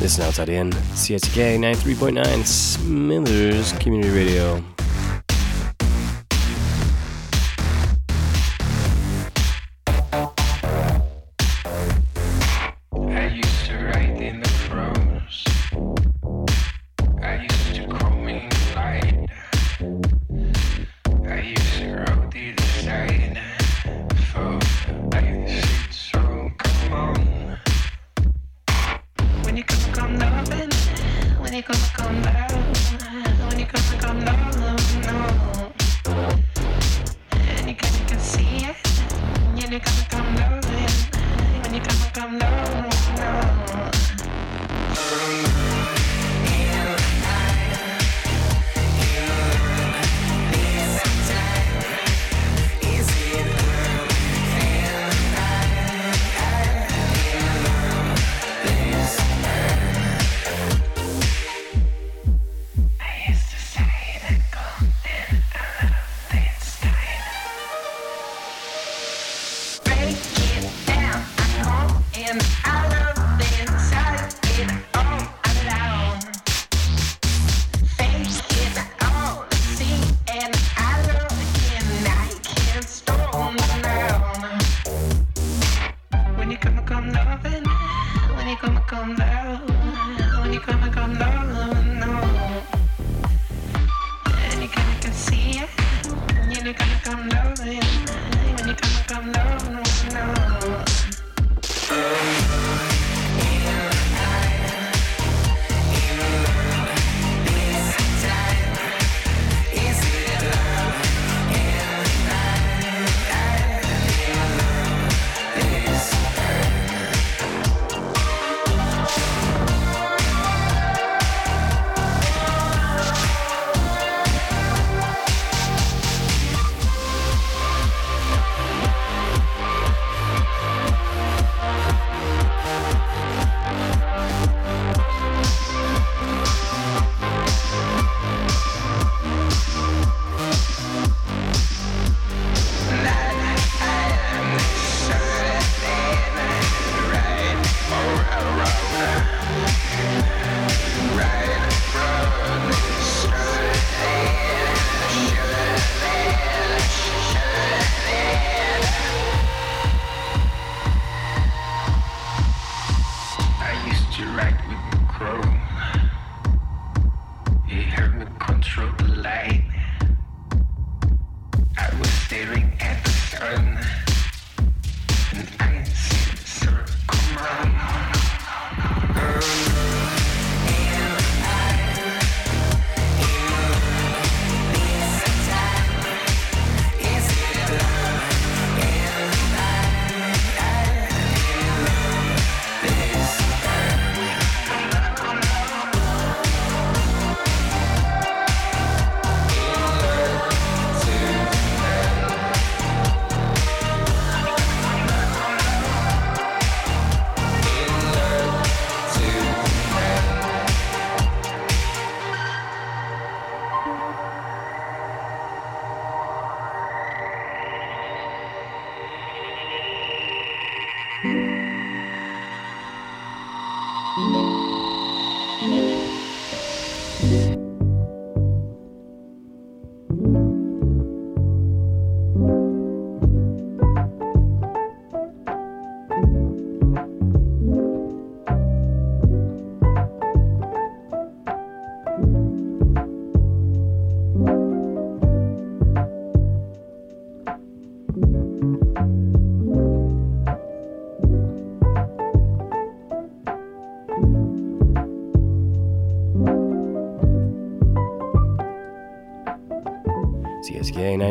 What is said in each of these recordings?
This is Outside In, CSK 93.9, Smithers Community Radio.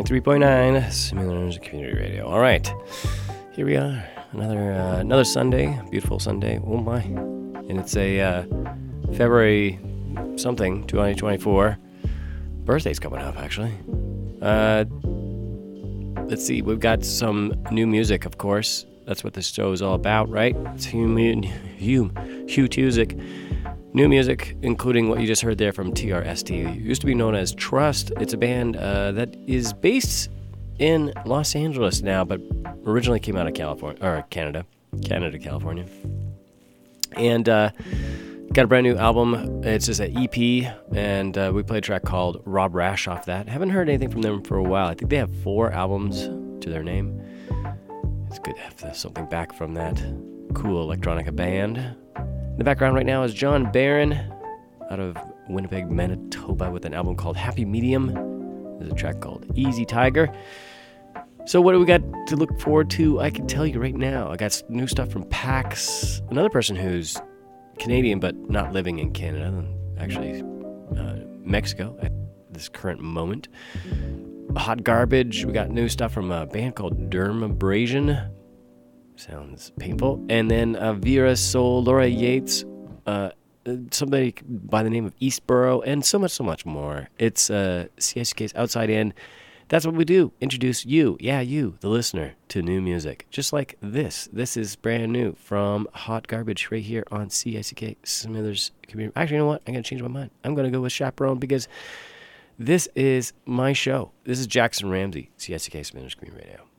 93.9, Smithers Community Radio. All right, here we are. Another uh, another Sunday, beautiful Sunday. Oh my. And it's a uh, February something, 2024. Birthday's coming up, actually. Uh, let's see, we've got some new music, of course. That's what this show is all about, right? It's Hugh, Hugh, Hugh Tusick. New music, including what you just heard there from TRST. Used to be known as Trust. It's a band uh, that is based in Los Angeles now, but originally came out of California or Canada, Canada, California. And uh, Got a brand new album. It's just an EP, and uh, we played a track called Rob Rash off that. Haven't heard anything from them for a while. I think they have four albums to their name. It's good to have something back from that cool electronica band. In the background right now is John Barron out of Winnipeg, Manitoba, with an album called Happy Medium. There's a track called Easy Tiger. So, what do we got to look forward to? I can tell you right now. I got new stuff from Packs, another person who's Canadian but not living in Canada, actually, uh, Mexico at this current moment. Hot Garbage, we got new stuff from a band called Dermabrasion. Sounds painful. And then uh, Vera Soul, Laura Yates, uh, somebody by the name of Eastboro, and so much, so much more. It's uh, CSK's Outside In. That's what we do. Introduce you, yeah, you, the listener, to new music. Just like this. This is brand new from Hot Garbage right here on CICK Smithers Community. Actually, you know what? I'm going to change my mind. I'm going to go with Chaperone because this is my show. This is Jackson Ramsey, CICK Smithers Community Radio.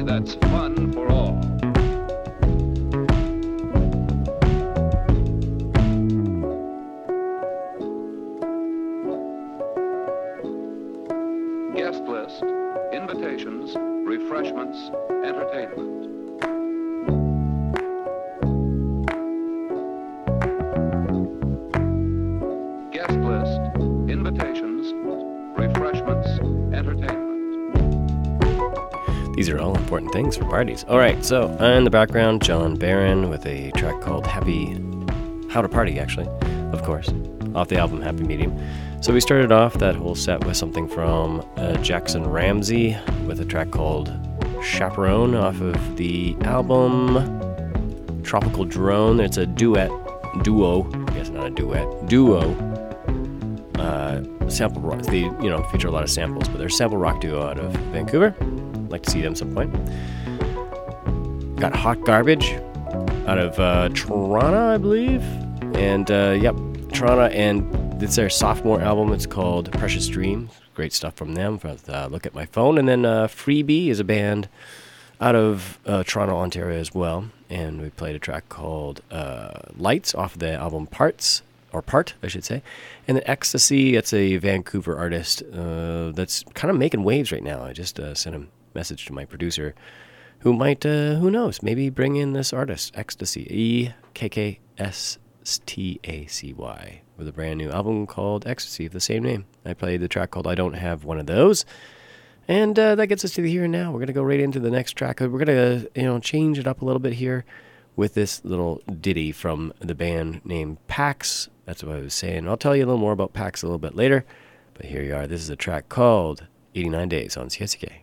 That's fun for all. Parties. All right, so in the background, John Barron with a track called Happy How to Party, actually, of course, off the album Happy Medium. So we started off that whole set with something from uh, Jackson Ramsey with a track called Chaperone off of the album Tropical Drone. It's a duet, duo, I guess not a duet, duo uh, sample rock. They you know feature a lot of samples, but they're sample rock duo out of Vancouver. Like to see them some point. Got Hot Garbage out of uh, Toronto, I believe, and uh, yep, Toronto, and it's their sophomore album. It's called Precious Dreams. Great stuff from them. From uh, Look at My Phone, and then uh, Freebie is a band out of uh, Toronto, Ontario as well. And we played a track called uh, Lights off the album Parts, or Part, I should say. And then Ekkstacy, it's a Vancouver artist uh, that's kind of making waves right now. I just uh, sent a message to my producer who might, uh, who knows, maybe bring in this artist, Ekkstacy, E K K S T A C Y, with a brand new album called Ekkstacy of the same name. I played the track called I Don't Have One of Those. And uh, that gets us to the here and now. We're gonna go right into the next track. We're gonna, you know, change it up a little bit here with this little ditty from the band named Packs. That's what I was saying. I'll tell you a little more about Packs a little bit later. But here you are. This is a track called 89 Days on CSK.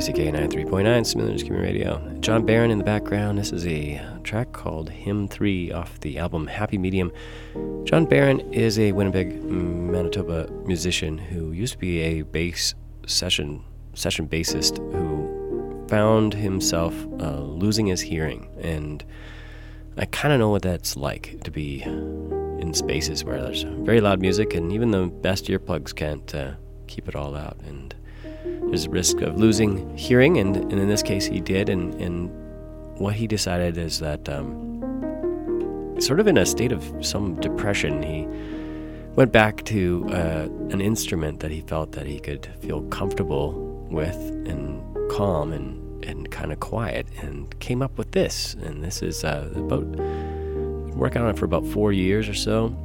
CICK 93.9, Smithers Community Radio. John Barron in the background. This is a track called Hymn 3 off the album Happy Medium. John Barron is a Winnipeg, Manitoba musician who used to be a bass session session bassist who found himself uh, losing his hearing. And I kind of know what that's like to be in spaces where there's very loud music and even the best earplugs can't uh, keep it all out. And risk of losing hearing, and, and in this case, he did. And, and what he decided is that, um, sort of in a state of some depression, he went back to uh, an instrument that he felt that he could feel comfortable with and calm and, and kind of quiet, and came up with this. And this is uh, about working on it for about four years or so.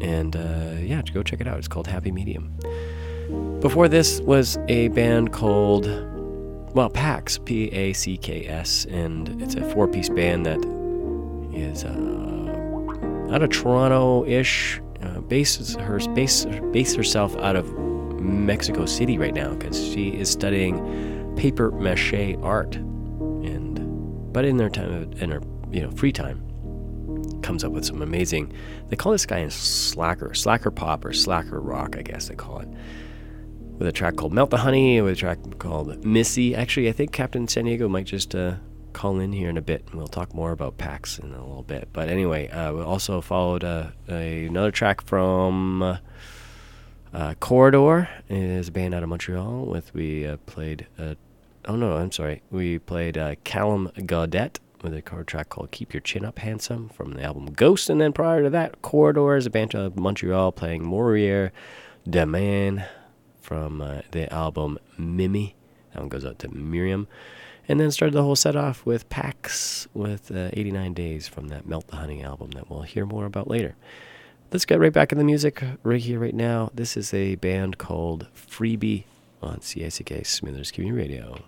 And uh, yeah, go check it out. It's called Happy Medium. Before this was a band called, well, Packs, P A C K S, and it's a four piece band that is uh, out of Toronto ish. Uh, bases her base, base herself out of Mexico City right now because she is studying paper mache art, and but in their time in her you know free time comes up with some amazing. They call this guy a slacker, slacker pop or slacker rock, I guess they call it with a track called Melt the Honey, with a track called Missy. Actually, I think Captain San Diego might just uh, call in here in a bit, and we'll talk more about Packs in a little bit. But anyway, uh, we also followed uh, a, another track from uh, uh, Corridor. It is a band out of Montreal. With we uh, played. oh no, I'm sorry. We played Callum Gaudet with a chord track called Keep Your Chin Up Handsome from the album Ghost. And then prior to that, Corridor is a band out of Montreal playing Mourir Demain from uh, the album Mimi. That one goes out to Miriam. And then started the whole set off with Packs with uh, 89 Days from that Melt the Honey album that we'll hear more about later. Let's get right back in the music right here, right now. This is a band called Freebie on CICK Smithers Community Radio.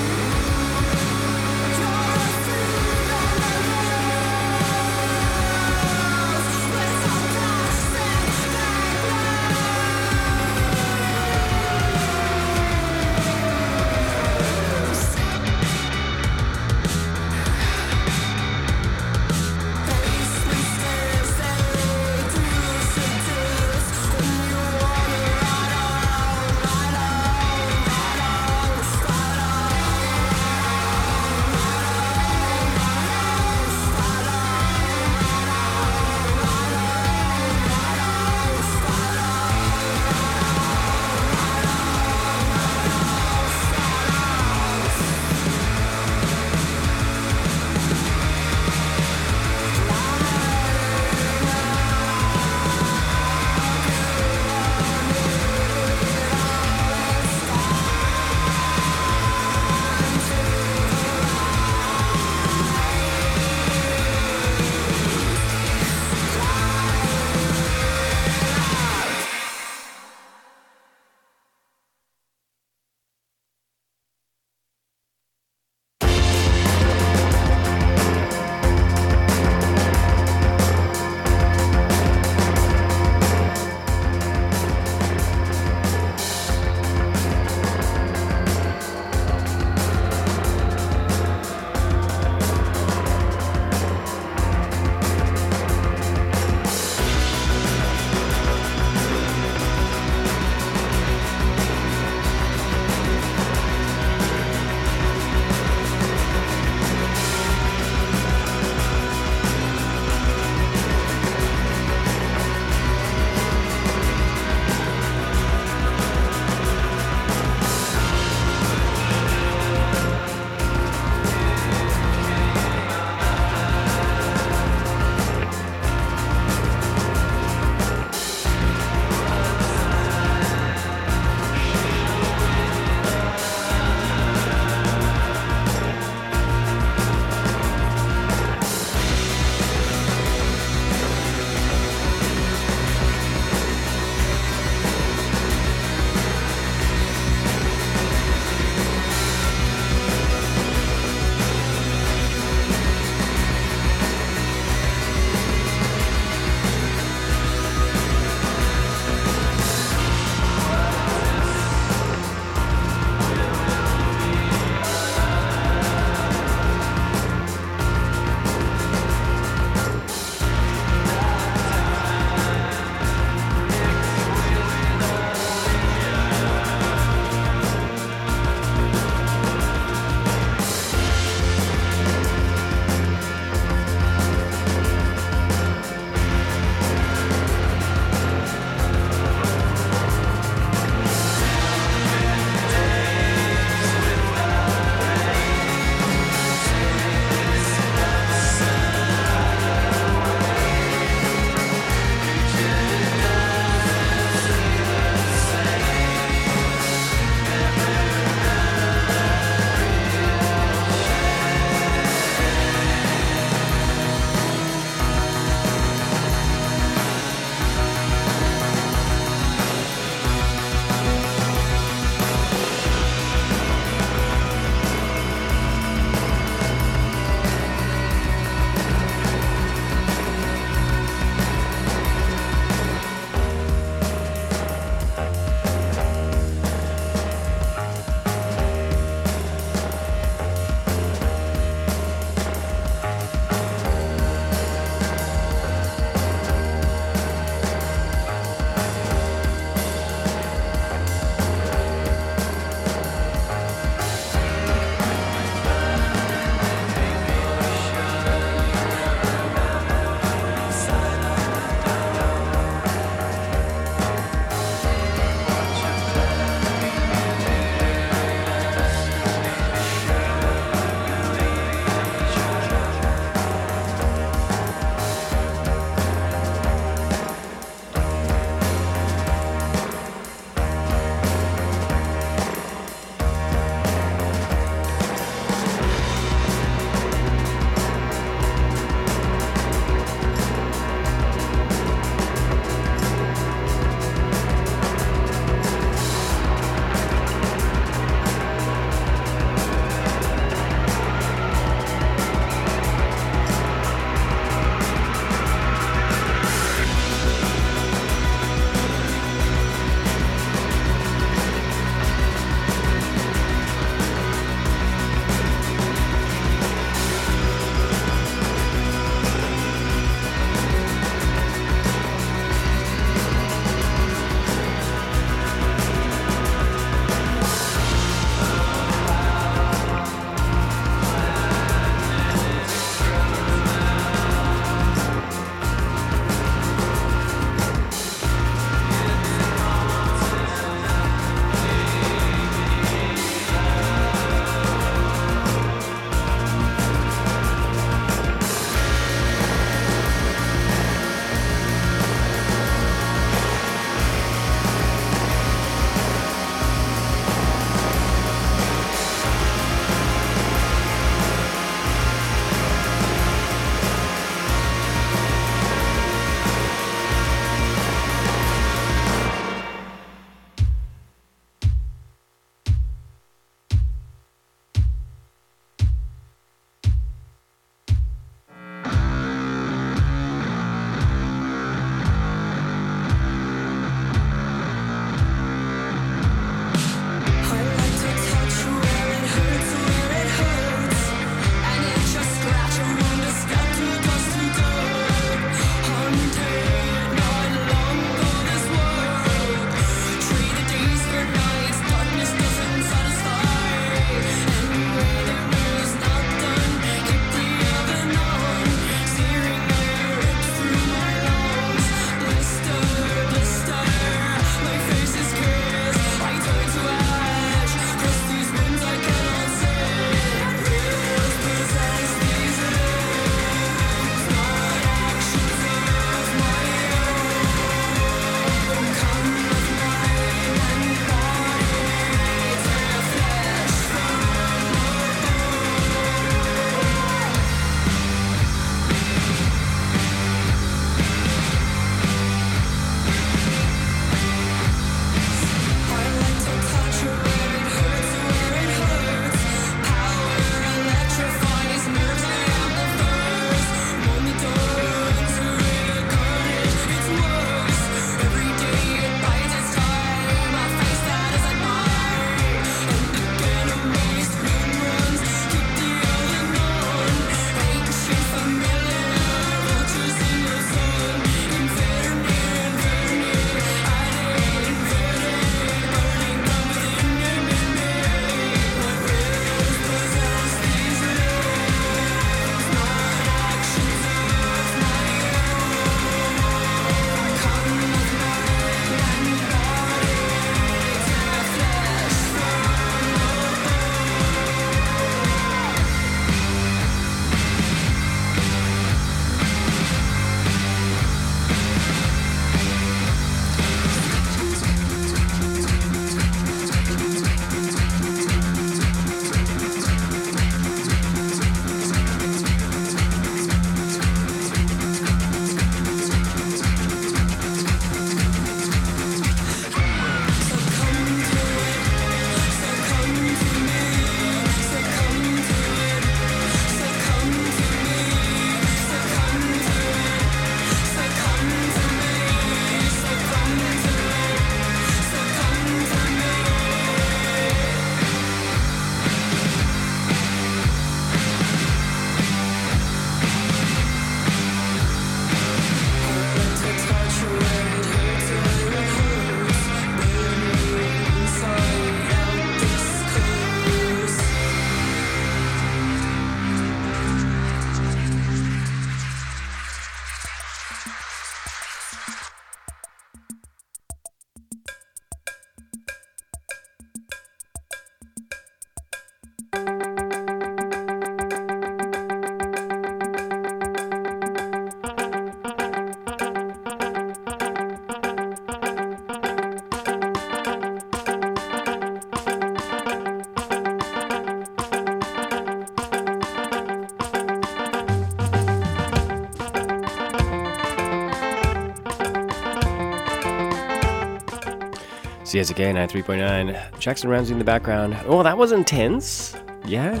CSK 93.9. Jackson Ramsey in the background. Oh, that was intense. Yeah?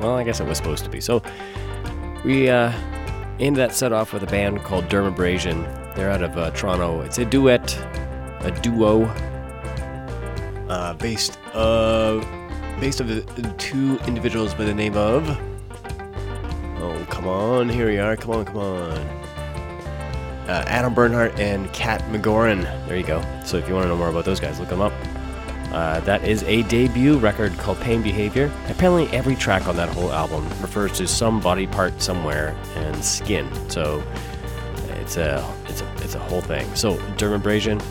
Well, I guess it was supposed to be. So, we uh, ended that set off with a band called Dermabrasion. They're out of uh, Toronto. It's a duet, a duo, uh, based uh, based of two individuals by the name of. Oh, come on! Here we are. Come on, come on. Uh, Adam Bernhardt and Kat McGoran. There you go. So if you want to know more about those guys, look them up. Uh, that is a debut record called Pain Behavior. Apparently, every track on that whole album refers to some body part somewhere and skin. So it's a it's a it's a whole thing. So Dermabrasion,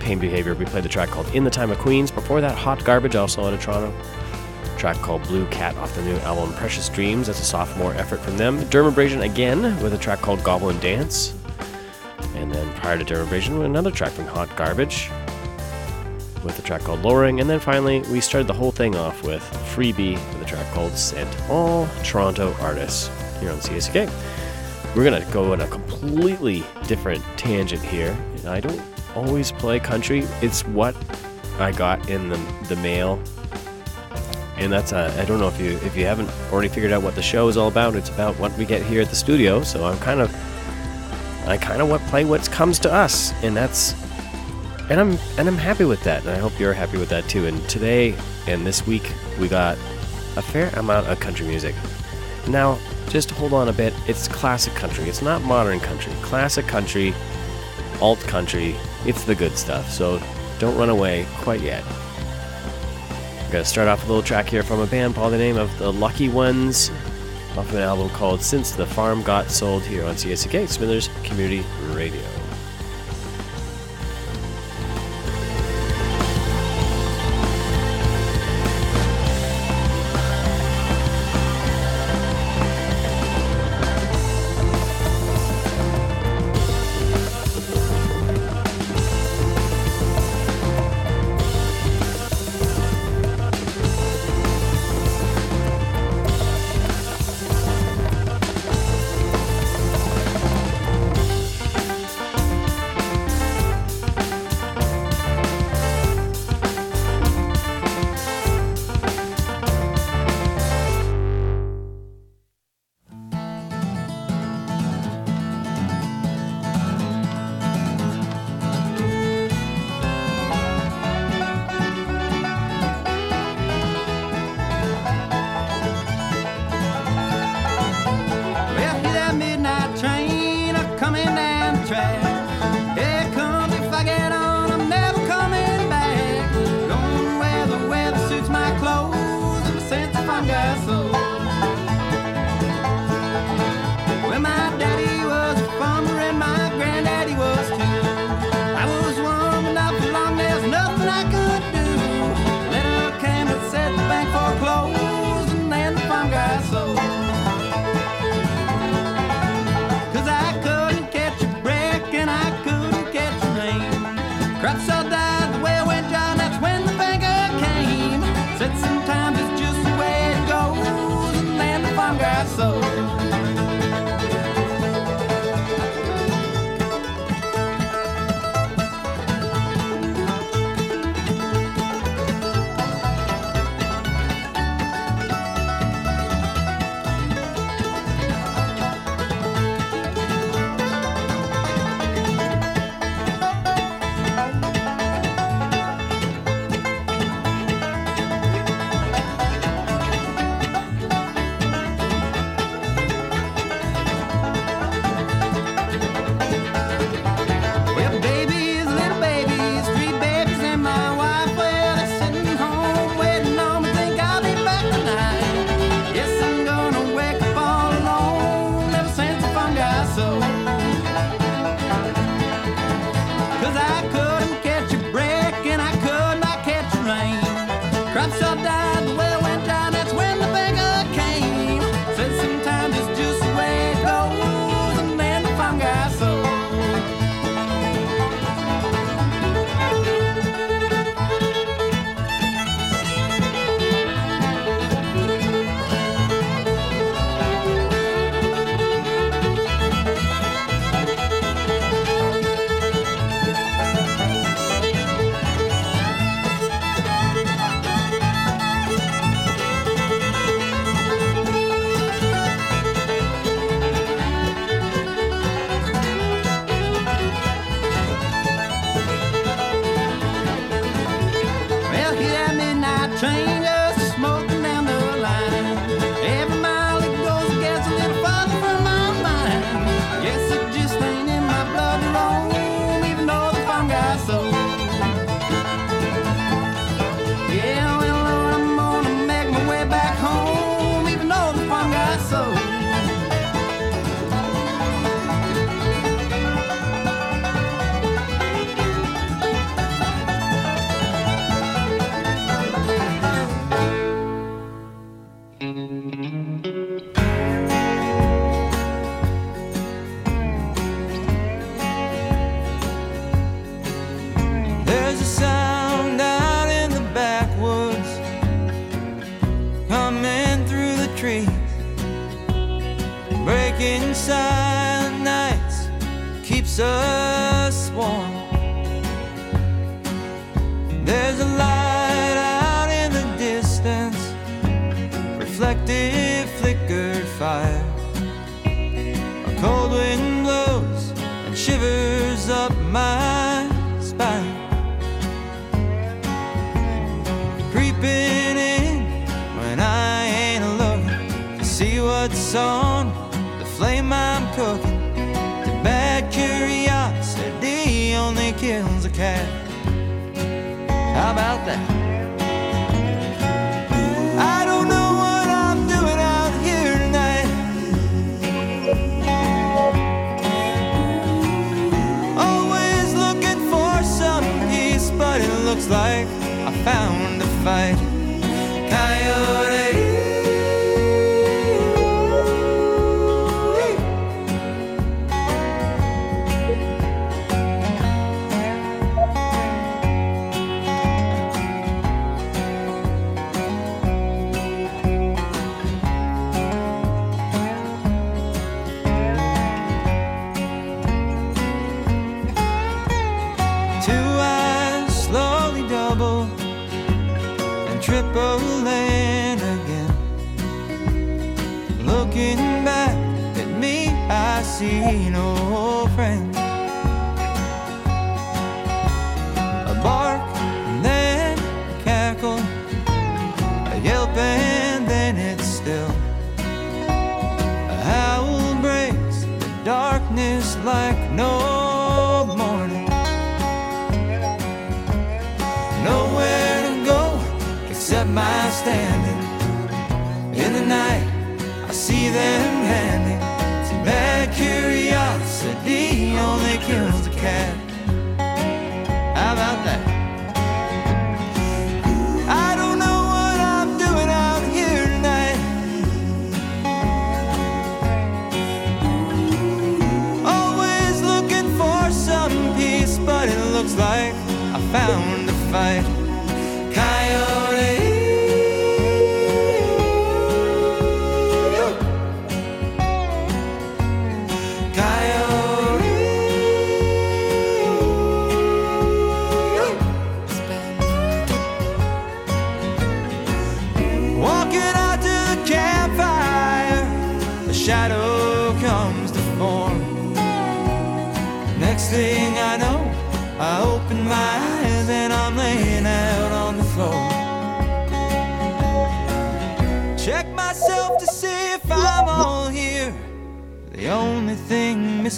Pain Behavior. We played the track called In the Time of Queens. Before that, Hot Garbage, also out of Toronto. Track called Blue Cat off the new album Precious Dreams. That's a sophomore effort from them. Dermabrasion again with a track called Goblin Dance. Prior to Dermabrasion, another track from Hot Garbage with a track called Lowering. And then finally, we started the whole thing off with Freebie with a track called Sent. All Toronto artists here on CICK. We're to go on a completely different tangent here. I don't always play country, it's what I got in the, the mail. And that's uh, I don't know if you if you haven't already figured out what the show is all about. It's about what we get here at the studio. So I'm kind of I kind of what play what comes to us, and that's and I'm and I'm happy with that, and I hope you're happy with that too. And today and this week we got a fair amount of country music. Now, just hold on a bit. It's classic country. It's not modern country. Classic country, alt country. It's the good stuff. So don't run away quite yet. I'm gonna start off a little track here from a band by the name of the Lucky Ones, off of an album called Since the Farm Got Sold here on CICK Smithers Community Radio. Clothes and my sense cat. How about that? I don't know what I'm doing out here tonight. Always looking for some peace, but it looks like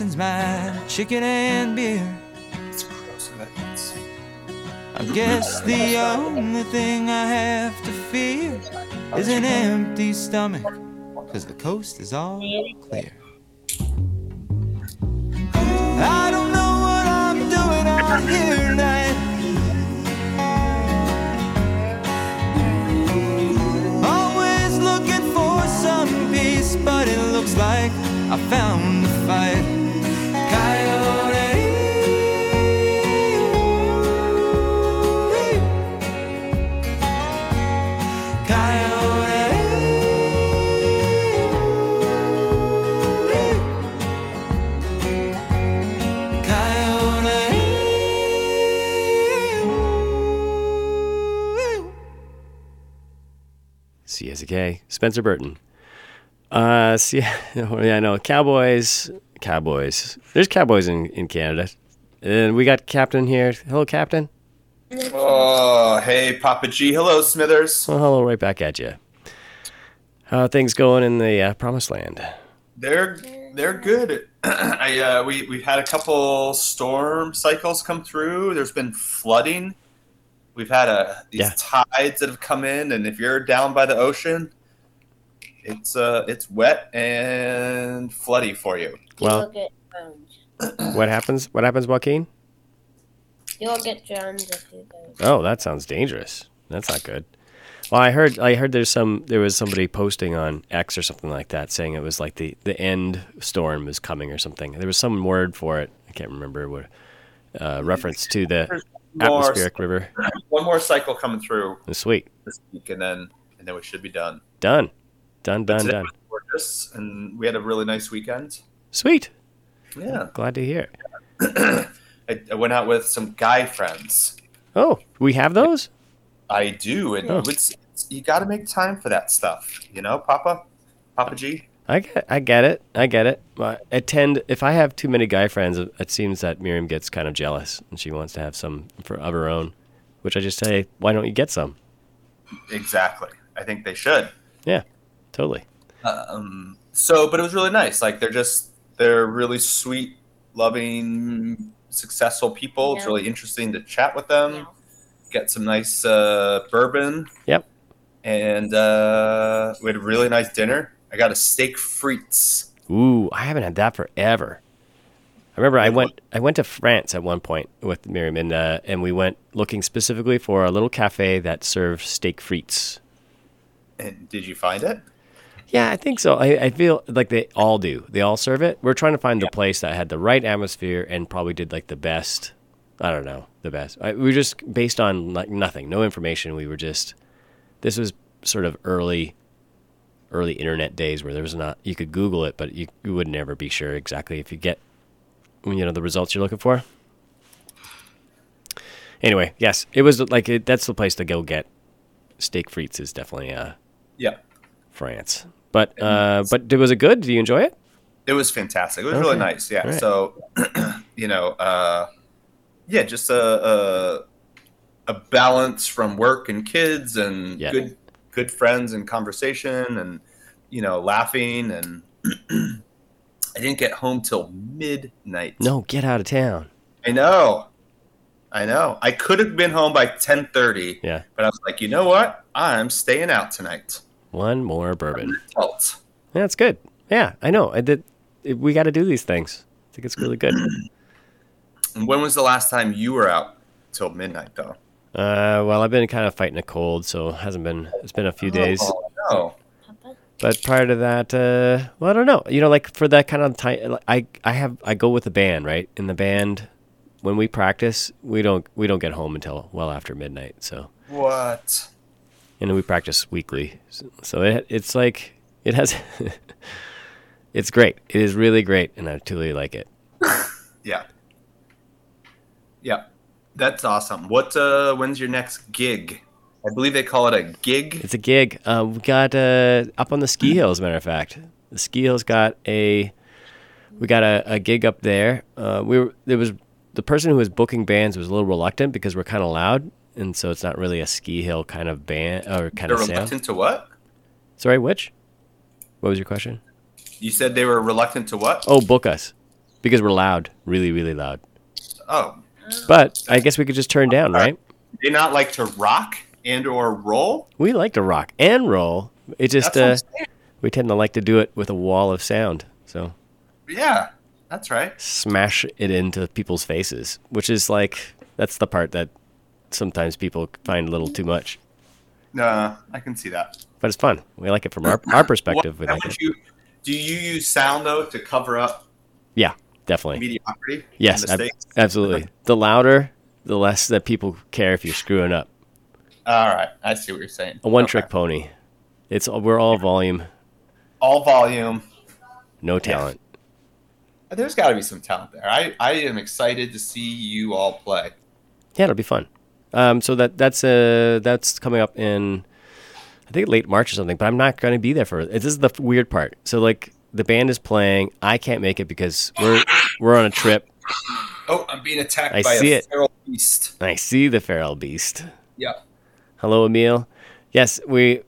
missing's my chicken and beer. I guess the only thing I have to fear is an empty stomach, cause the coast is all clear. I don't know what I'm doing out here tonight. Always looking for some peace, but it looks like I found the fight. CICK, Spencer Burton. Uh, see, yeah, I know Cowboys, Cowboys. There's Cowboys in, in Canada, and we got Captain here. Hello, Captain. Oh, hey, Papa G. Hello, Smithers. Well, hello, right back at you. How are things going in the uh, Promised Land? They're they're good. I uh, we we've had a couple storm cycles come through. There's been flooding. We've had a these Yeah. tides that have come in, and if you're down by the ocean, it's uh it's wet and floody for you. Well- You'll get drowned. What happens? What happens, Joaquin? You'll get drowned if you go. Oh, that sounds dangerous. That's not good. Well, I heard I heard there's some there was somebody posting on X or something like that saying it was like the the end storm is coming or something. There was some word for it. I can't remember what uh, reference to the There's more, atmospheric river. one more cycle coming through Sweet, this week, and then and then we should be done. done, done, done, done. gorgeous, and we had a really nice weekend. Sweet. Yeah, Glad to hear. I, I went out with some guy friends. Oh, we have those. I do, and Oh. it's, it's, you got to make time for that stuff, you know, Papa, Papa G. I get, I get it. I get it. But I tend, if I have too many guy friends, it it seems that Miriam gets kind of jealous and she wants to have some for of her own. Which I just say, why don't you get some? Exactly. I think they should. Yeah, totally. Um, so, but it was really nice. Like they're just they're really sweet, loving, successful people. Yeah. It's really interesting to chat with them. Yeah. Get some nice uh, bourbon. Yep. And uh, we had a really nice dinner. I got a steak frites. Ooh, I haven't had that forever. I remember I went I went to France at one point with Miriam and uh, and we went looking specifically for a little cafe that served steak frites. And did you find it? Yeah, I think so. I, I feel like they all do. They all serve it. We're trying to find the place that had the right atmosphere and probably did like the best. I don't know, the best. I, we were just based on like nothing, no information. We were just. This was sort of early, early internet days where there was not. You could Google it, but you, you would never be sure exactly if you get, you know, the results you're looking for. Anyway, yes, it was like it, that's the place to go get steak frites. Is definitely uh Yeah. France. But uh, but was it good? Did you enjoy it? It was fantastic. It was Okay. really nice. Yeah. Right. So, you know, uh, yeah, just a, a a balance from work and kids and Yeah. good good friends and conversation and you know laughing and I didn't get home till midnight. No, get out of town. I know. I know. I could have been home by ten thirty, Yeah, but I was like, you know what? I'm staying out tonight. one more bourbon. That's good. Yeah, I know. I did. We got to do these things. I think it's really good. And when was the last time you were out till midnight though? Uh, well, I've been kind of fighting a cold, so it hasn't been. It's been a few days. Oh, no. But prior to that, uh, well, I don't know. You know, like for that kind of time, I I have I go with the band, right? In the band, when we practice, we don't we don't get home until well after midnight. So, What? and we practice weekly. So, so it it's like it has. it's great. It is really great, and I truly like it. Yeah. Yeah. That's awesome. What uh when's your next gig? I believe they call it a gig. It's a gig. Uh, we got uh, up on the ski hill, as a matter of fact. The ski hill's got a. We got a, a gig up there. Uh, we were there was the person who was booking bands was a little reluctant because we're kind of loud, and so it's not really a ski hill kind of band or kind They're of sound. reluctant to what? Sorry, which? What was your question? You said they were reluctant to what? Oh, book us because we're loud, really, really loud. Oh. But I guess we could just turn down, right? They not like to rock and or roll? We like to rock and roll. It just That's what I'm uh, we tend to like to do it with a wall of sound. So Yeah. That's right. smash it into people's faces, which is like that's the part that sometimes people find a little too much. Uh, I can see that. But it's fun. We like it from our our perspective. We like you, do you use sound though to cover up Yeah, definitely. mediocrity? Yes, ab- absolutely. The louder, the less that people care if you're screwing up. All right, I see what you're saying. A one Okay. trick pony. It's we're all volume, All volume. no talent. There's got to be some talent there. I, I am excited to see you all play. Yeah, it'll be fun. Um, so that that's uh that's coming up in I think late March or something. But I'm not going to be there for it. This is the weird part. So like the band is playing. I can't make it because we're we're on a trip. Oh, I'm being attacked I by see a it. feral beast. I see the feral beast. Yeah. Hello, Emil. Yes, we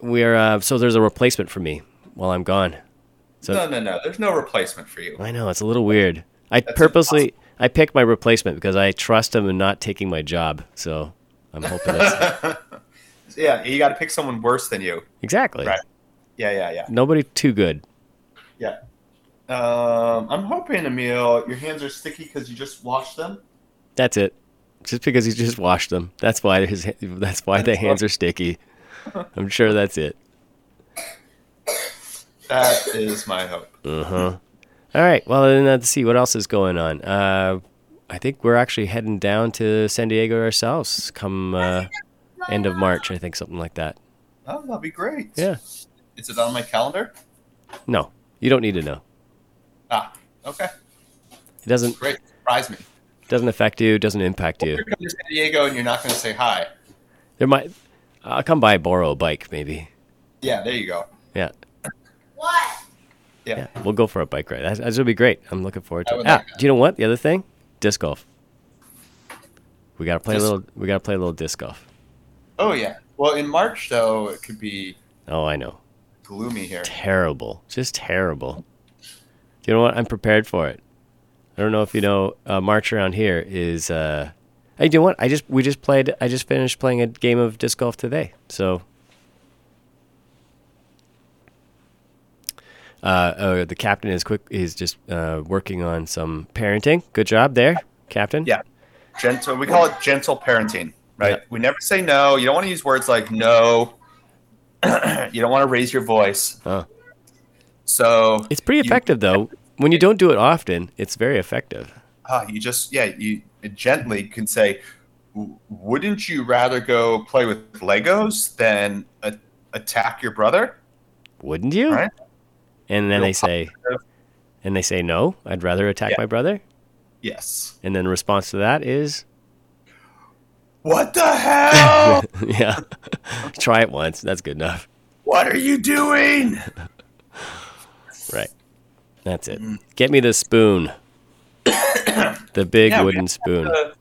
we're uh, so there's a replacement for me while I'm gone. So no, no, no. There's no replacement for you. I know it's a little weird. I That's purposely I picked my replacement because I trust him in not taking my job. So I'm hoping that's yeah, you got to pick someone worse than you. exactly Right. Yeah, yeah, yeah, nobody too good. yeah. Um, I'm hoping, Emil, your hands are sticky because you just washed them. That's it. Just because he just washed them. That's why his that's why the hands are sticky. I'm sure that's it. That is my hope. Uh huh. All right. Well, then let's see what else is going on. Uh, I think we're actually heading down to San Diego ourselves come uh, end of March. I think something like that. Oh, that'd be great. Yeah. Is it on my calendar? No, you don't need to know. Ah, okay. It doesn't Great. Surprise me. doesn't affect you. Doesn't impact you. You're coming to San Diego and you're not going to say hi. There might. I'll come by borrow a bike maybe. Yeah, there you go. Yeah. What? Yeah. Yeah. We'll go for a bike ride. That, that would be great. I'm looking forward to it. would Ah, like do you know what? The other thing, disc golf. We gotta play Disc- a little. We gotta play a little disc golf. Oh, yeah. Well, in March, though, it could be Oh, I know. gloomy here. terrible, just terrible. You know what? I'm prepared for it. I don't know if you know. Uh, March around here is. Uh, hey, do you know what? I just we just played. I just finished playing a game of disc golf today. So. Uh, uh, the captain is quick. Is just uh, working on some parenting. Good job there, captain. Yeah. Gentle. We call it gentle parenting, right? Yeah. We never say no. You don't want to use words like no. you don't want to raise your voice. Oh. So It's pretty You- effective though. When you don't do it often, it's very effective. uh, you just yeah you gently can say, "Wouldn't you rather go play with Legos than a- attack your brother?" Wouldn't you? Right. And then Real they say, positive. and they say no. I'd rather attack Yeah. my brother. Yes. And then the response to that is, What the hell? yeah, try it once. That's good enough. what are you doing? Right. That's it. Mm. Get me the spoon. the big Yeah, wooden spoon. to-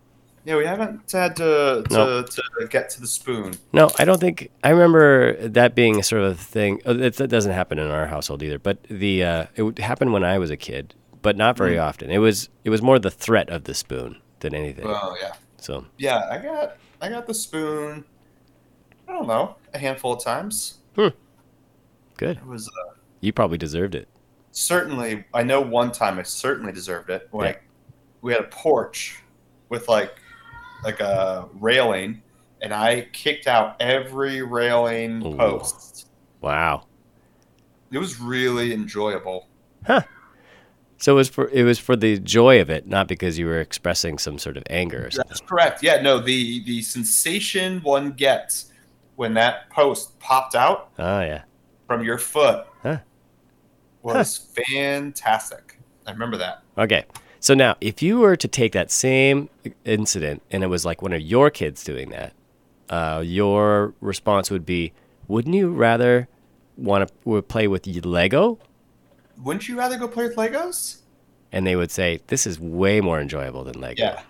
yeah, we haven't had to to, No. to get to the spoon. No, I don't think. I remember that being sort of a thing. uh, It, that doesn't happen in our household either. But the uh, it would happen when I was a kid, but not very Mm. often. It was it was more the threat of the spoon than anything. Well, yeah, So yeah. I got I got the spoon. I don't know, a handful of times. Hmm. good. It was uh, You probably deserved it. Certainly. I know one time I certainly deserved it. Like, Yeah. We had a porch with like like a railing, and I kicked out every railing Ooh. post. Wow. It was really enjoyable. Huh. So it was for it was for the joy of it, not because you were expressing some sort of anger or something. That's correct. Yeah, no, the the sensation one gets when that post popped out Oh yeah. from your foot Huh. Was fantastic. I remember that. Okay. So now, if you were to take that same incident and it was like one of your kids doing that, uh, your response would be, wouldn't you rather want to play with Lego? Wouldn't you rather go play with Legos? And they would say, this is way more enjoyable than Lego. Yeah.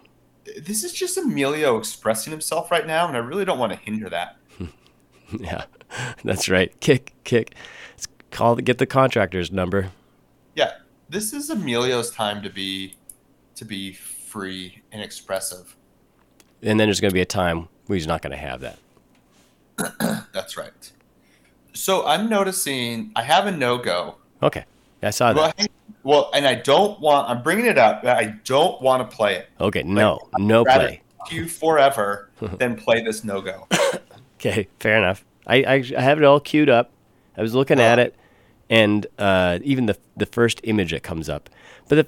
This is just Emilio expressing himself right now, and I really don't want to hinder that. yeah. That's right. Kick, kick. Call get the contractor's number. Yeah, this is Emilio's time to be to be free and expressive. And then there's going to be a time where he's not going to have that. That's right. So I'm noticing I have a no go. Okay. I saw Well, that. I- well, and I don't want. I'm bringing it up. but I don't want to play it. Okay. No. No play. you forever than play this no go. Okay, fair enough. I, I, I have it all queued up. I was looking at uh, it, and uh, even the the first image that comes up. But the,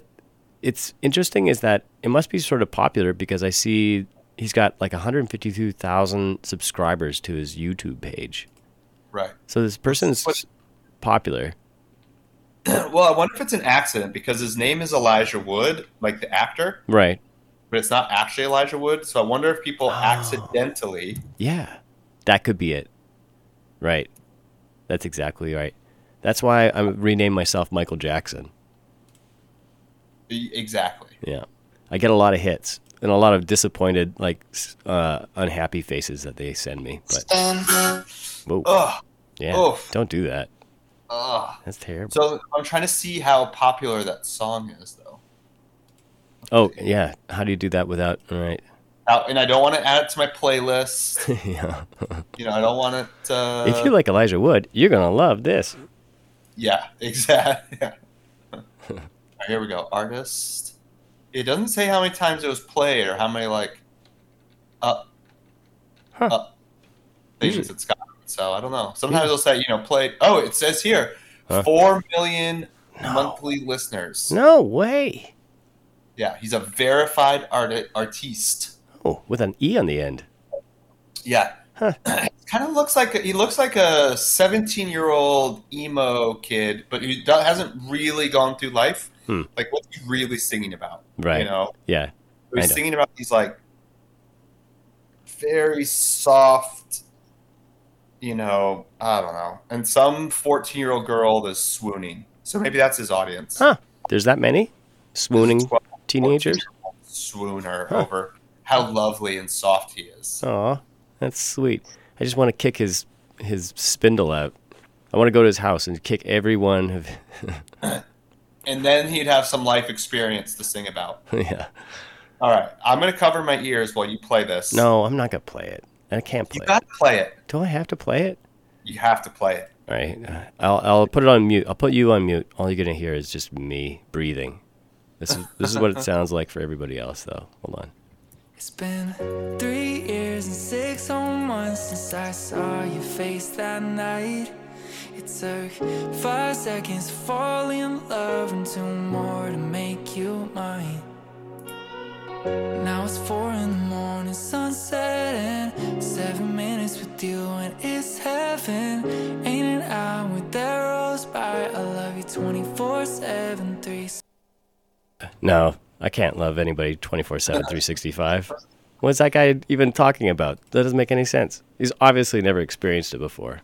it's interesting is that it must be sort of popular because I see he's got like 152,000 subscribers to his YouTube page. Right. So this person's What- popular. Well, I wonder if it's an accident because his name is Elijah Wood, like the actor, Right. but it's not actually Elijah Wood. So I wonder if people Oh. accidentally. Yeah. That could be it. Right. That's exactly right. That's why I renamed myself Michael Jackson. Exactly. Yeah. I get a lot of hits and a lot of disappointed, like, uh, unhappy faces that they send me. But, whoa. Ugh. yeah. oof. Don't do that. Ugh. That's terrible. So I'm trying to see how popular that song is, though. oh, yeah. How do you do that without, all right. And I don't want to add it to my playlist. yeah. You know, I don't want it. Uh, if you like Elijah Wood, you're going to love this. Yeah, exactly. Right, here we go. Artist. It doesn't say how many times it was played or how many like up Huh. up hmm. things Usually- it's got. So I don't know. Sometimes they'll say, you know, played. Oh, it says here, Huh? four million monthly listeners. No way. Yeah, he's a verified art- artiste. Oh, with an E on the end. Yeah. Huh. kind of looks like a, he looks like a 17 year old emo kid, but he hasn't really gone through life. Hmm. Like, what's he really singing about? Right. You know, Yeah. I he's singing about these like very soft, you know, I don't know, and some 14 year old girl is swooning. So maybe that's his audience. Huh. There's that many swooning 12, teenagers. 14-year-old Swooner Huh. over how lovely and soft he is. Aw, that's sweet. I just want to kick his his spindle out. I want to go to his house and kick every one of. And then he'd have some life experience to sing about. yeah. All right, I'm going to cover my ears while you play this. No, I'm not gonna play it. I can't play. It. You play got it. to play it. Do I have to play it? You have to play it. All right. uh, I'll I'll put it on mute. I'll put you on mute. All you're gonna hear is just me breathing. This is this is what it sounds like for everybody else, though. Hold on. It's been three years and six whole months since I saw your face that night. It took five seconds to fall in love and two more to make you mine. Now it's four in the morning, sunset, and seven minutes with you, and it's heaven. Ain't out with the rose by? I love you 24 7, 3 No, I can't love anybody 24 7, 365. What's that guy even talking about? That doesn't make any sense. He's obviously never experienced it before.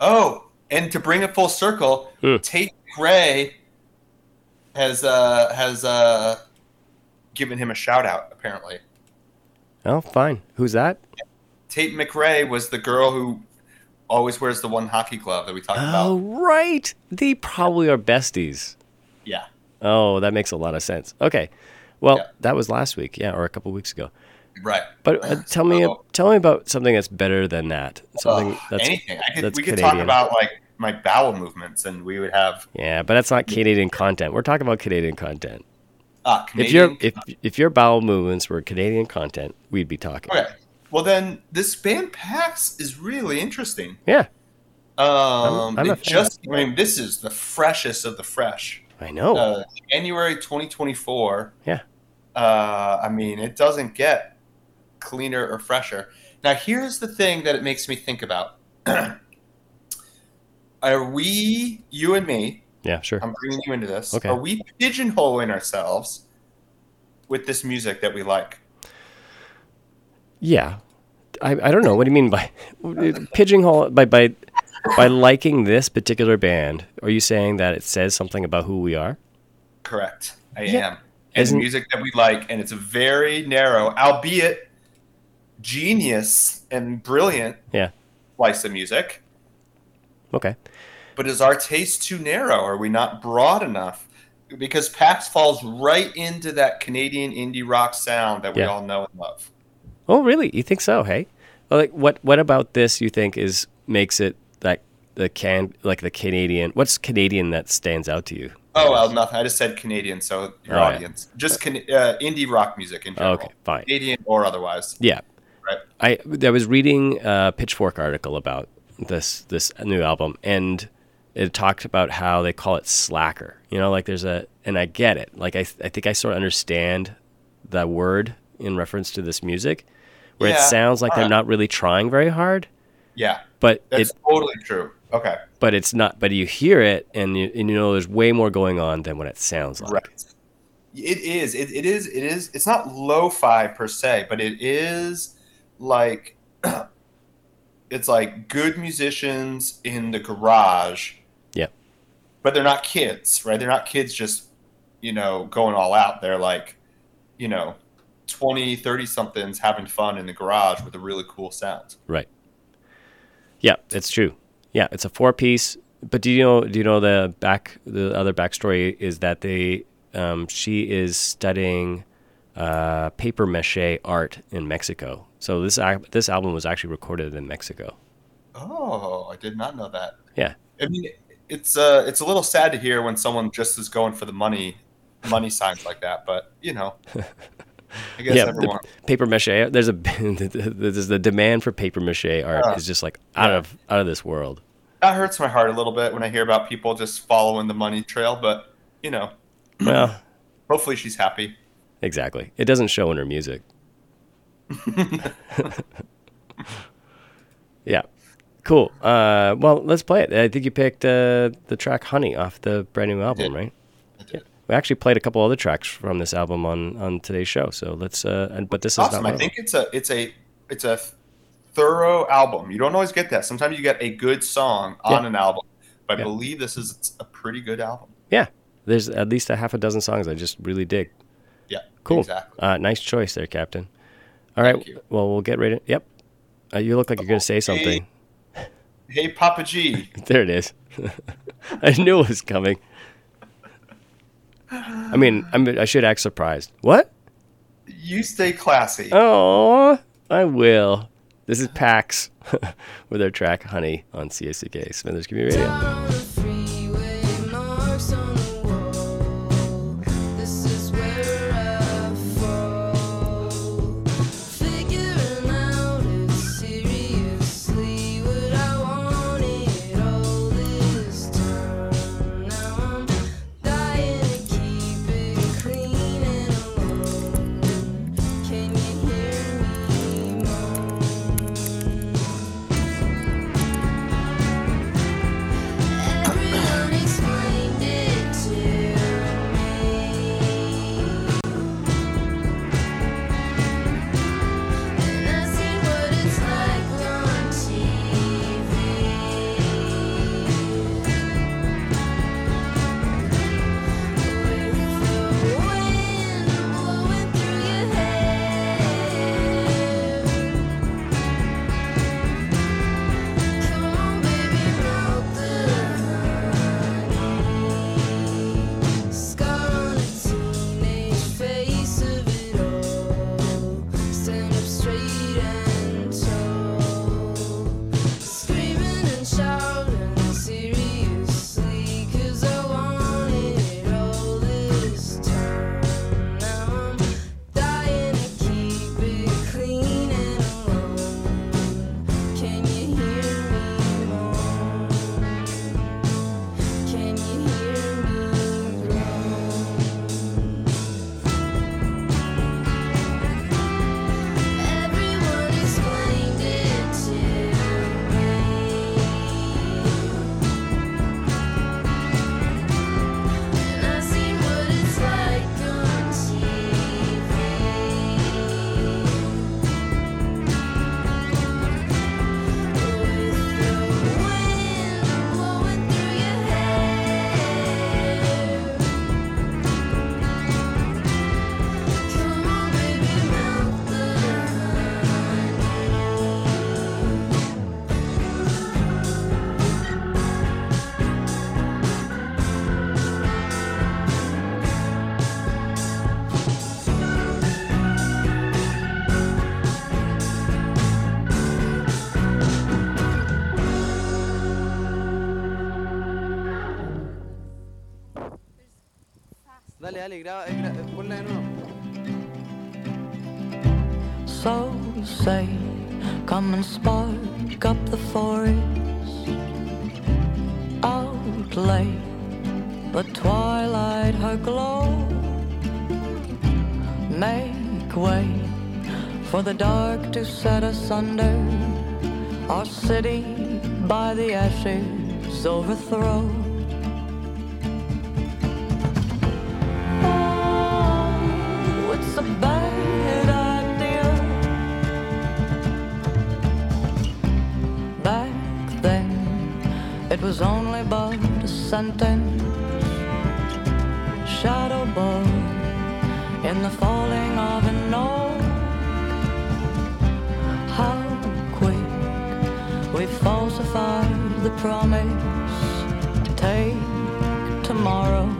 Oh, and to bring it full circle, Hmm. Tate McRae has uh, has uh, given him a shout out. Apparently, Oh, fine. Who's that? Tate McRae was the girl who always wears the one hockey glove that we talked Oh, about. Oh, right. They probably are besties. Yeah, Oh, that makes a lot of sense. Okay. Well, Yeah. that was last week, yeah, or a couple weeks ago. right. But uh, tell me, So- tell me about something that's better than that. Something Ugh, that's anything. I could, that's we could Canadian. talk about like my bowel movements, and we would have Yeah, but that's not Canadian content. We're talking about Canadian content. uh, If your if if your bowel movements were Canadian content, we'd be talking. okay, well then this band Packs is really interesting. Yeah, Um, I'm a it just I mean this is the freshest of the fresh. I know. uh, January 2024. Yeah. Uh, I mean, it doesn't get cleaner or fresher. Now, here's the thing that it makes me think about. Are we, you and me, yeah, sure. I'm bringing you into this, Okay. are we pigeonholing ourselves with this music that we like? Yeah, I, I don't know. What do you mean by pigeonhole? By by by liking this particular band? Are you saying that it says something about who we are? Correct. I Yeah. am. And Isn't- music that we like, and it's a very narrow, albeit genius and brilliant Yeah. slice of music. Okay. But is our taste too narrow? Are we not broad enough? Because Packs falls right into that Canadian indie rock sound that we Yeah. all know and love. Oh, really? You think so? Hey, Well, like what? What about this? You think is makes it like the can like the Canadian? What's Canadian that stands out to you? Oh well, nothing. I just said Canadian, so your yeah. audience, just can, uh, indie rock music in general, Okay, fine. Canadian or otherwise. Yeah. Right. I I was reading a Pitchfork article about this this new album, and it talked about how they call it slacker. You know, like there's a, and I get it. Like I I think I sort of understand that word in reference to this music, where it sounds like they're not really trying very hard, Yeah, but that's it totally true. Okay, but it's not. But you hear it, and you, and you know there's way more going on than what it sounds like. right. It is. It, it is. It is. It's not lo-fi per se, but it is like it's like good musicians in the garage. Yeah. But they're not kids, right? They're not kids just, you know, going all out. They're like, you know, 20, 30 somethings having fun in the garage with a really cool sound. Right. Yeah, it's true. Yeah, it's a four piece. But do you know? Do you know the back? The other backstory is that they, um, she is studying uh, paper mache art in Mexico. So this this album was actually recorded in Mexico. Oh, I did not know that. Yeah. I mean, it's uh, it's a little sad to hear when someone just is going for the money, money signs like that. But you know, I guess yeah, everyone. paper mache. There's a there's the demand for paper mache art Uh, is just like out of out of this world. that hurts my heart a little bit when I hear about people just following the money trail. But you know, Well, hopefully she's happy. exactly. It doesn't show in her music. yeah, cool. Uh, well, let's play it. I think you picked uh, the track "Honey" off the brand new album, right? I. We actually played a couple other tracks from this album on on today's show. So let's. Uh, and, but this is Awesome. I think it's a it's a it's a thorough album. You don't always get that. Sometimes you get a good song on Yeah. an album. But I Yeah. believe this is a pretty good album. Yeah, there's at least a half a dozen songs I just really dig. Yeah. Cool. Exactly. Uh, nice choice there, Captain. All right. Well, we'll get ready. Yep. Uh, you look like you're going to say something. Hey, Papa G. There it is. I knew it was coming. I mean, I'm, I should act surprised. What? You stay classy. Oh, I will. This is Packs with their track "Honey" on CICK Smithers Community Radio. Graba, eh, eh, ponla de nuevo. So say, come and spark up the forest. Outlay the twilight her glow. Make way for the dark to set asunder. Our city by the ashes overthrow. Was only but a sentence. Shadow boy in the falling of an oak. How quick we falsified the promise to take tomorrow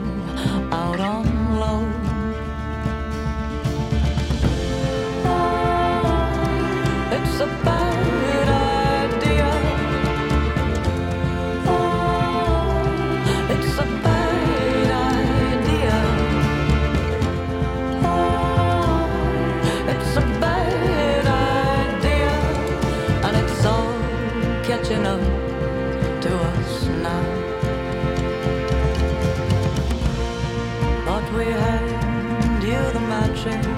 ashes.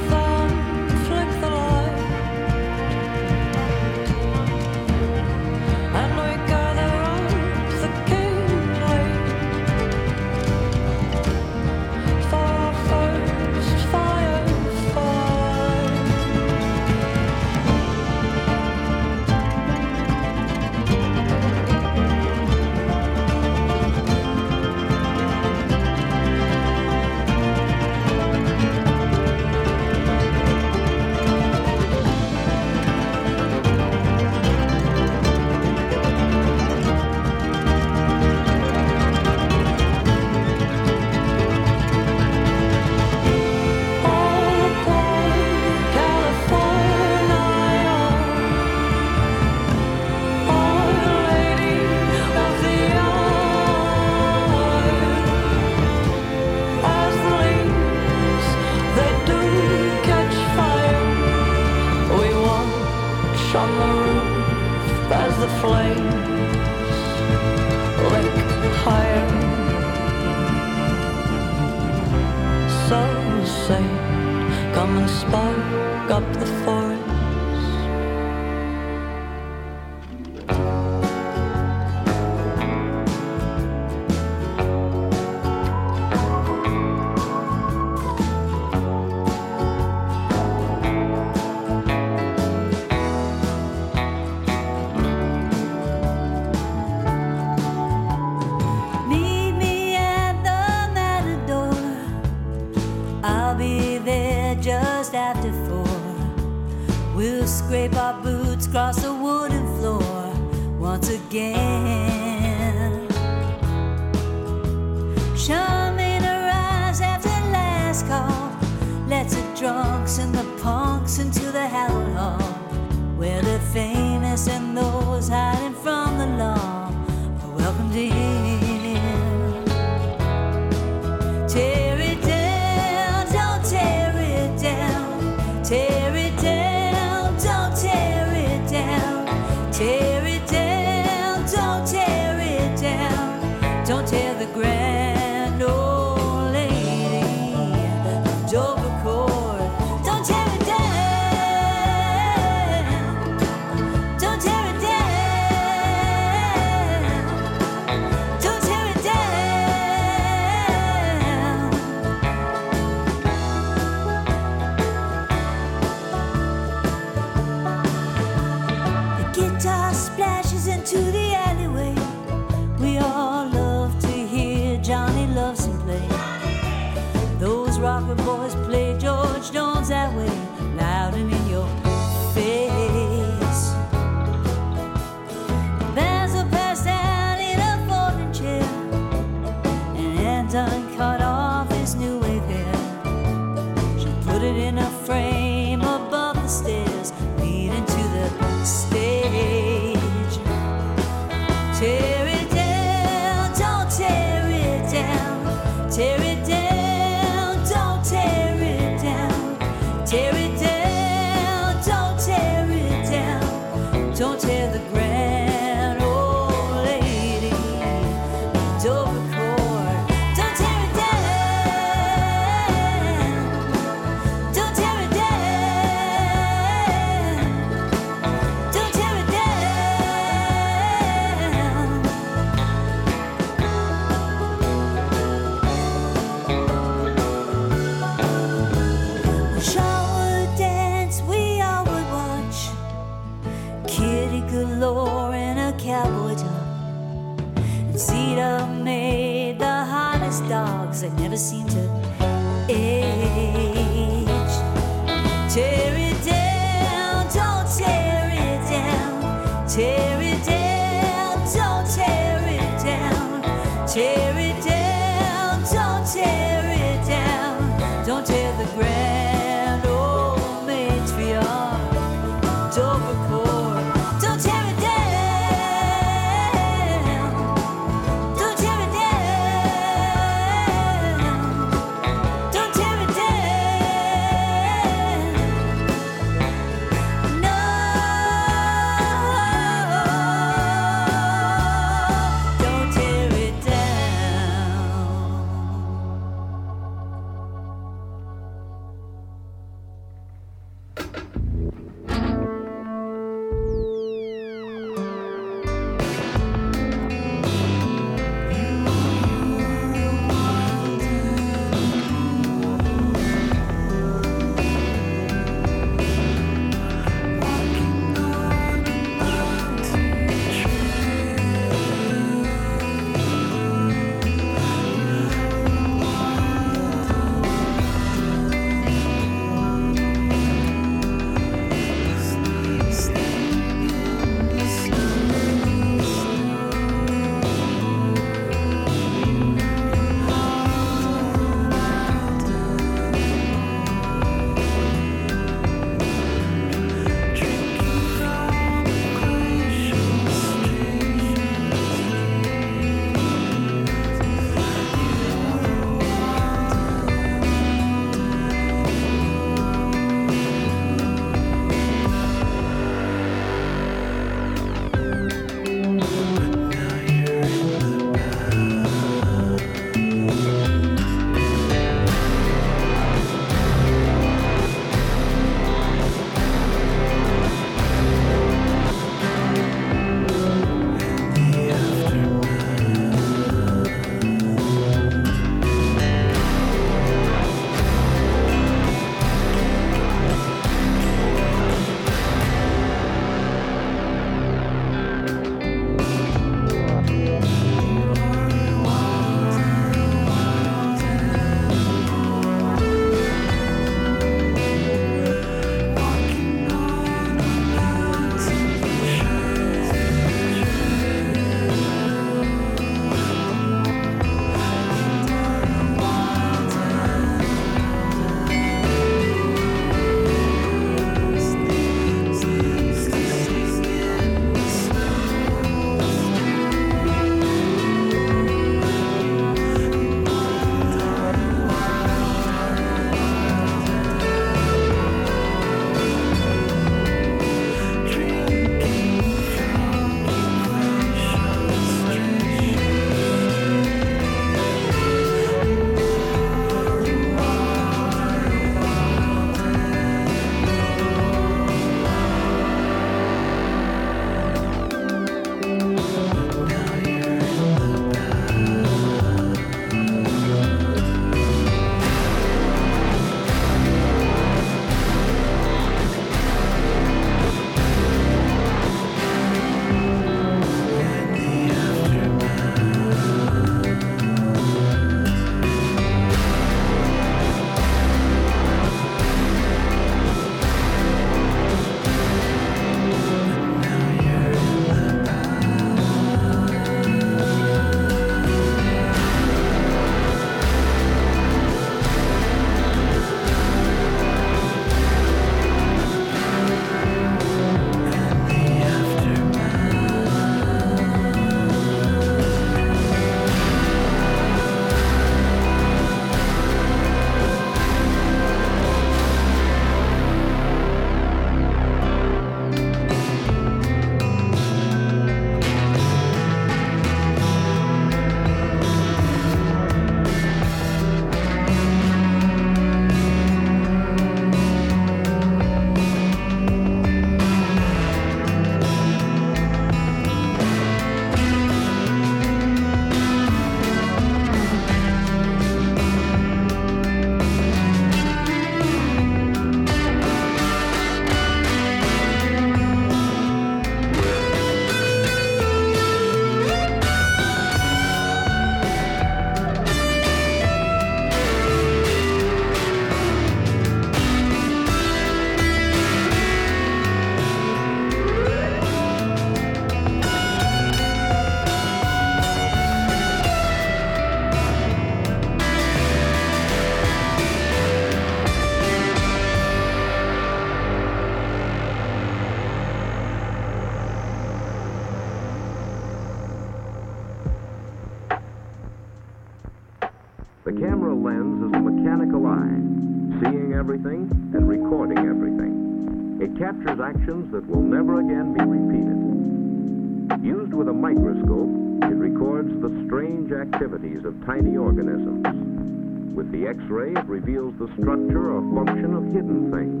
Structure or function of hidden things.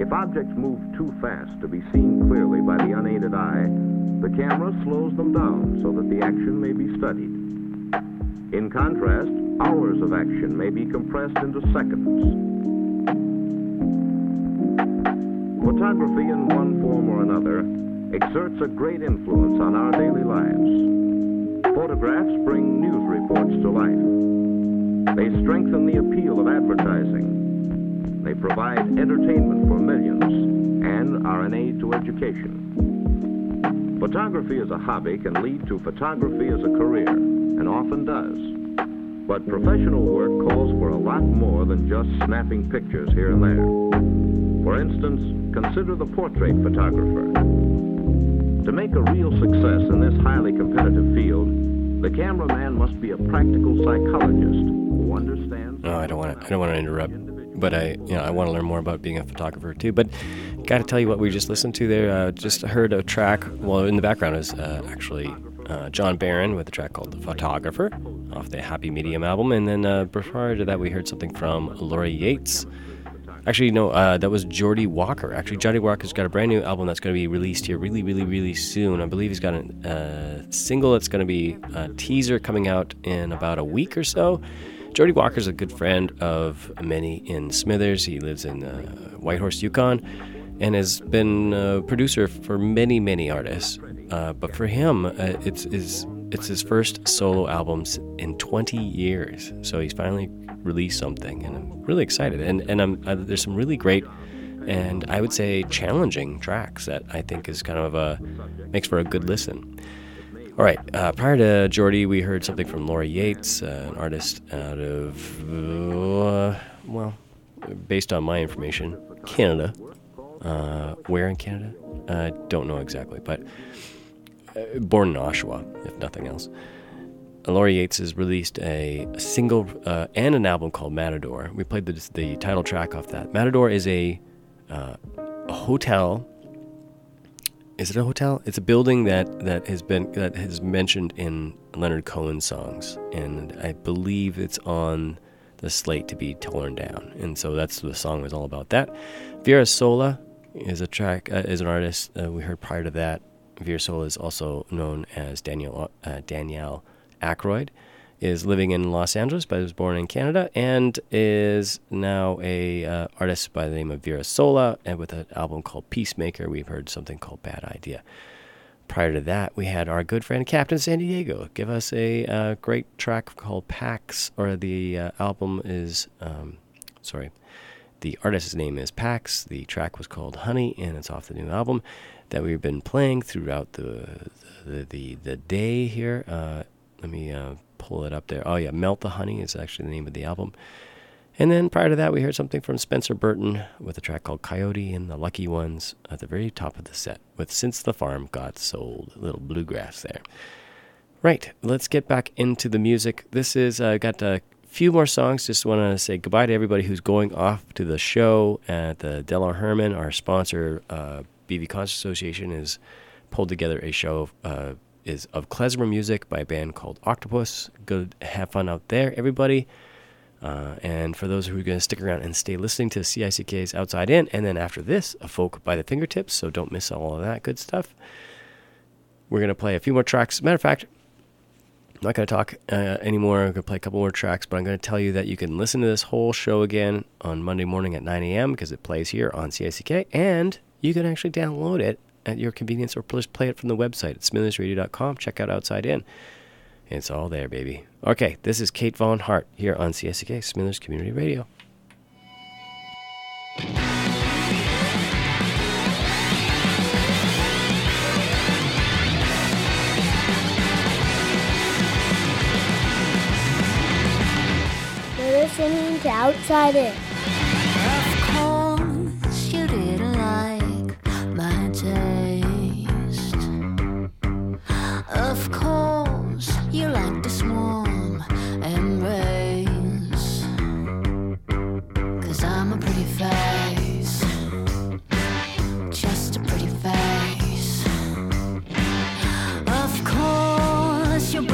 If objects move too fast to be seen clearly by the unaided eye, the camera slows them down so that the action may be studied. In contrast, hours of action may be compressed into seconds. Photography in one form or another exerts a great influence on our daily lives. Photographs bring news reports to life. They strengthen the appeal of advertising. They provide entertainment for millions and are an aid to education. Photography as a hobby can lead to photography as a career, and often does. But professional work calls for a lot more than just snapping pictures here and there. For instance, consider the portrait photographer. To make a real success in this highly competitive field, the cameraman must be a practical psychologist who understands. No, I don't want to. I don't want to interrupt, but I, you know, I want to learn more about being a photographer too. But got to tell you what we just listened to there. Uh, just heard a track. Well, in the background is uh, actually uh, John Barron with a track called "The Photographer" off the Happy Medium album, and then uh, prior to that, we heard something from Laurie Yates. Actually, no, uh, that was Geordie Walker. Actually, Geordie Walker's got a brand new album that's going to be released here really, really, really soon. I believe he's got a uh, single that's going to be a teaser coming out in about a week or so. Geordie Walker's a good friend of many in Smithers. He lives in uh, Whitehorse, Yukon, and has been a producer for many, many artists. Uh, but for him, uh, it's, it's, it's his first solo albums in 20 years. So he's finally released something, and I'm really excited. And, and I'm, uh, there's some really great and I would say challenging tracks that I think is kind of a makes for a good listen. All right, uh, prior to Geordie, we heard something from Laura Yates, uh, an artist out of, uh, well, based on my information, Canada. Uh, where in Canada? I don't know exactly, but born in Oshawa, if nothing else. Laura Yates has released a, a single uh, and an album called Matador. We played the, the title track off that. Matador is a, uh, a hotel. Is it a hotel? It's a building that, that has been that has mentioned in Leonard Cohen songs, and I believe it's on the slate to be torn down. And so that's the song was all about that. Vera Sola is a track uh, is an artist uh, we heard prior to that. Vera Sola is also known as Danielle uh, Danielle Aykroyd, is living in Los Angeles, but was born in Canada, and is now a uh, artist by the name of Vera Sola, and with an album called Peacemaker. We've heard something called Bad Idea. Prior to that, we had our good friend Captain San Diego give us a uh, great track called Packs, or the uh, album is, um, sorry, the artist's name is Packs. The track was called Honey, and it's off the new album that we've been playing throughout the the the, the day here. Let me uh, pull it up there. Oh yeah, Melt the Honey is actually the name of the album. And then prior to that, we heard something from Spencer Burton with a track called Coyote and the Lucky Ones at the very top of the set with Since the Farm Got Sold, a little bluegrass there. Right, let's get back into the music. This is, I uh, got a few more songs. Just want to say goodbye to everybody who's going off to the show at the Della Herman. Our sponsor, uh, BV Concert Association, has pulled together a show uh, is of klezmer music by a band called Octopus. Go have fun out there, everybody. Uh, and for those who are going to stick around and stay listening to CICK's Outside In, and then after this, a folk by the fingertips, so don't miss all of that good stuff. We're going to play a few more tracks. Matter of fact, I'm not going to talk uh, anymore. I'm going to play a couple more tracks, but I'm going to tell you that you can listen to this whole show again on Monday morning at 9 a.m. because it plays here on CICK, and you can actually download it at your convenience or just play it from the website at smithersradio.com. Check out Outside In. It's all there, baby. Okay, this is Kate Von Hart here on CICK, Smithers Community Radio. You're listening to Outside In. Of course, you didn't like my taste. Of course, you like to swarm and raise. Cause I'm a pretty face. Just a pretty face. Of course, you're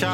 he